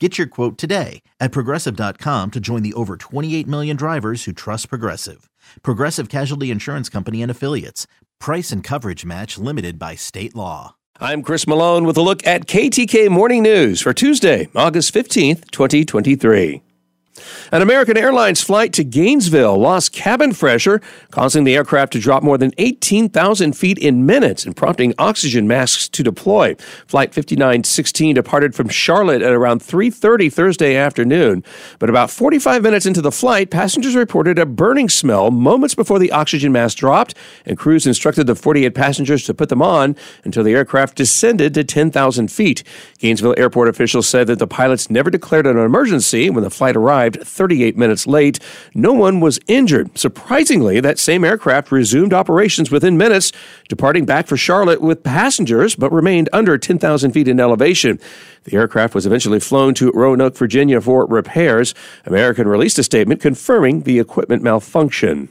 Get your quote today at progressive.com to join the over 28 million drivers who trust Progressive. Progressive Casualty Insurance Company and Affiliates. Price and coverage match limited by state law. I'm Chris Malone with a look at KTK Morning News for Tuesday, August 15th, 2023. An American Airlines flight to Gainesville lost cabin pressure, causing the aircraft to drop more than 18,000 feet in minutes and prompting oxygen masks to deploy. Flight 5916 departed from Charlotte at around 3:30 Thursday afternoon, but about 45 minutes into the flight, passengers reported a burning smell moments before the oxygen mask dropped, and crews instructed the 48 passengers to put them on until the aircraft descended to 10,000 feet. Gainesville airport officials said that the pilots never declared an emergency when the flight arrived 38 minutes late. No one was injured. Surprisingly, that same aircraft resumed operations within minutes, departing back for Charlotte with passengers, but remained under 10,000 feet in elevation. The aircraft was eventually flown to Roanoke, Virginia for repairs. American released a statement confirming the equipment malfunction.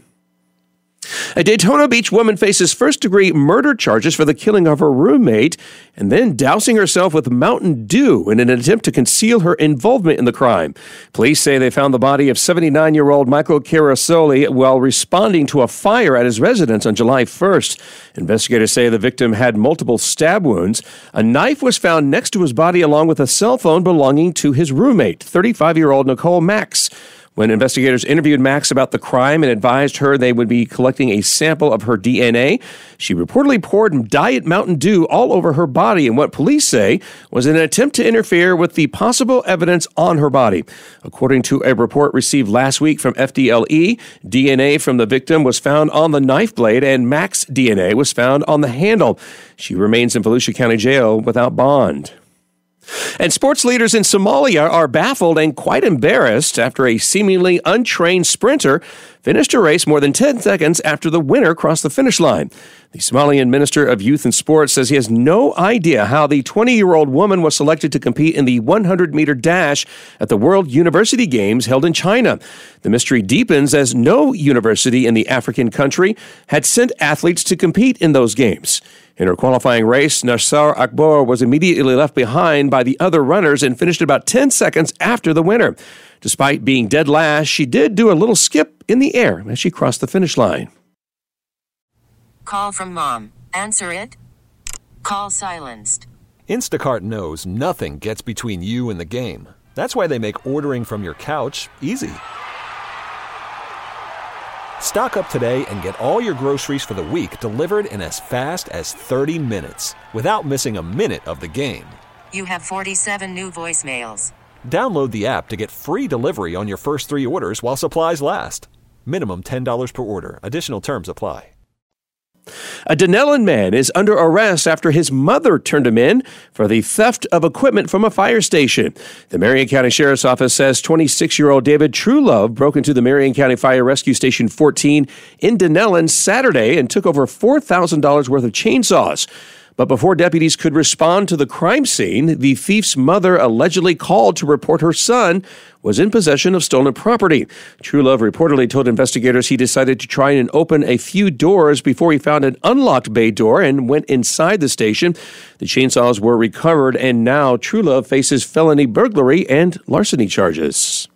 A Daytona Beach woman faces first degree murder charges for the killing of her roommate and then dousing herself with Mountain Dew in an attempt to conceal her involvement in the crime. Police say they found the body of 79 year old Michael Carasoli while responding to a fire at his residence on July 1st. Investigators say the victim had multiple stab wounds. A knife was found next to his body along with a cell phone belonging to his roommate, 35 year old Nicole Max. When investigators interviewed Max about the crime and advised her they would be collecting a sample of her DNA, she reportedly poured Diet Mountain Dew all over her body in what police say was an attempt to interfere with the possible evidence on her body. According to a report received last week from FDLE, DNA from the victim was found on the knife blade and Max DNA was found on the handle. She remains in Volusia County Jail without bond. And sports leaders in Somalia are baffled and quite embarrassed after a seemingly untrained sprinter finished a race more than 10 seconds after the winner crossed the finish line. The Somalian Minister of Youth and Sports says he has no idea how the 20 year old woman was selected to compete in the 100 meter dash at the World University Games held in China. The mystery deepens as no university in the African country had sent athletes to compete in those games. In her qualifying race, Nassar Akbar was immediately left behind by the other runners and finished about 10 seconds after the winner. Despite being dead last, she did do a little skip in the air as she crossed the finish line. Call from mom. Answer it. Call silenced. Instacart knows nothing gets between you and the game. That's why they make ordering from your couch easy. Stock up today and get all your groceries for the week delivered in as fast as 30 minutes without missing a minute of the game. You have 47 new voicemails. Download the app to get free delivery on your first three orders while supplies last. Minimum $10 per order. Additional terms apply. A Dunnellon man is under arrest after his mother turned him in for the theft of equipment from a fire station. The Marion County Sheriff's Office says 26 year old David Truelove broke into the Marion County Fire Rescue Station 14 in Dunnellon Saturday and took over $4,000 worth of chainsaws. But before deputies could respond to the crime scene, the thief's mother allegedly called to report her son was in possession of stolen property. Truelove reportedly told investigators he decided to try and open a few doors before he found an unlocked bay door and went inside the station. The chainsaws were recovered, and now Truelove faces felony burglary and larceny charges.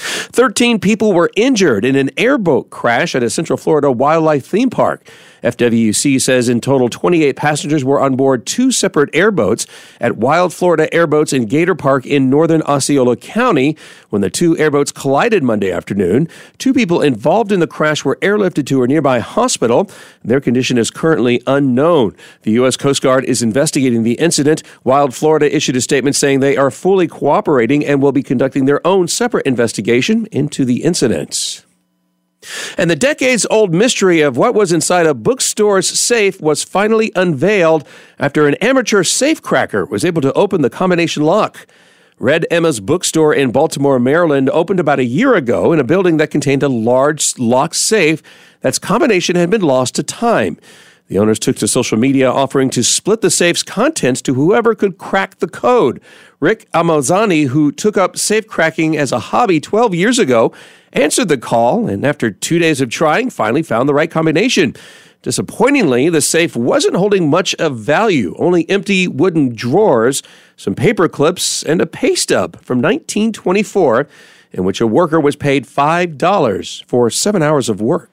13 people were injured in an airboat crash at a Central Florida wildlife theme park. FWC says in total 28 passengers were on board two separate airboats at Wild Florida Airboats in Gator Park in northern Osceola County when the two airboats collided Monday afternoon. Two people involved in the crash were airlifted to a nearby hospital. Their condition is currently unknown. The U.S. Coast Guard is investigating the incident. Wild Florida issued a statement saying they are fully cooperating and will be conducting their own separate investigation into the incident. And the decades old mystery of what was inside a bookstore's safe was finally unveiled after an amateur safecracker was able to open the combination lock. Red Emma's bookstore in Baltimore, Maryland opened about a year ago in a building that contained a large locked safe that's combination had been lost to time. The owners took to social media offering to split the safe's contents to whoever could crack the code. Rick Amazani, who took up safe cracking as a hobby 12 years ago, answered the call and after two days of trying, finally found the right combination. Disappointingly, the safe wasn't holding much of value, only empty wooden drawers, some paper clips, and a pay stub from 1924 in which a worker was paid $5 for seven hours of work.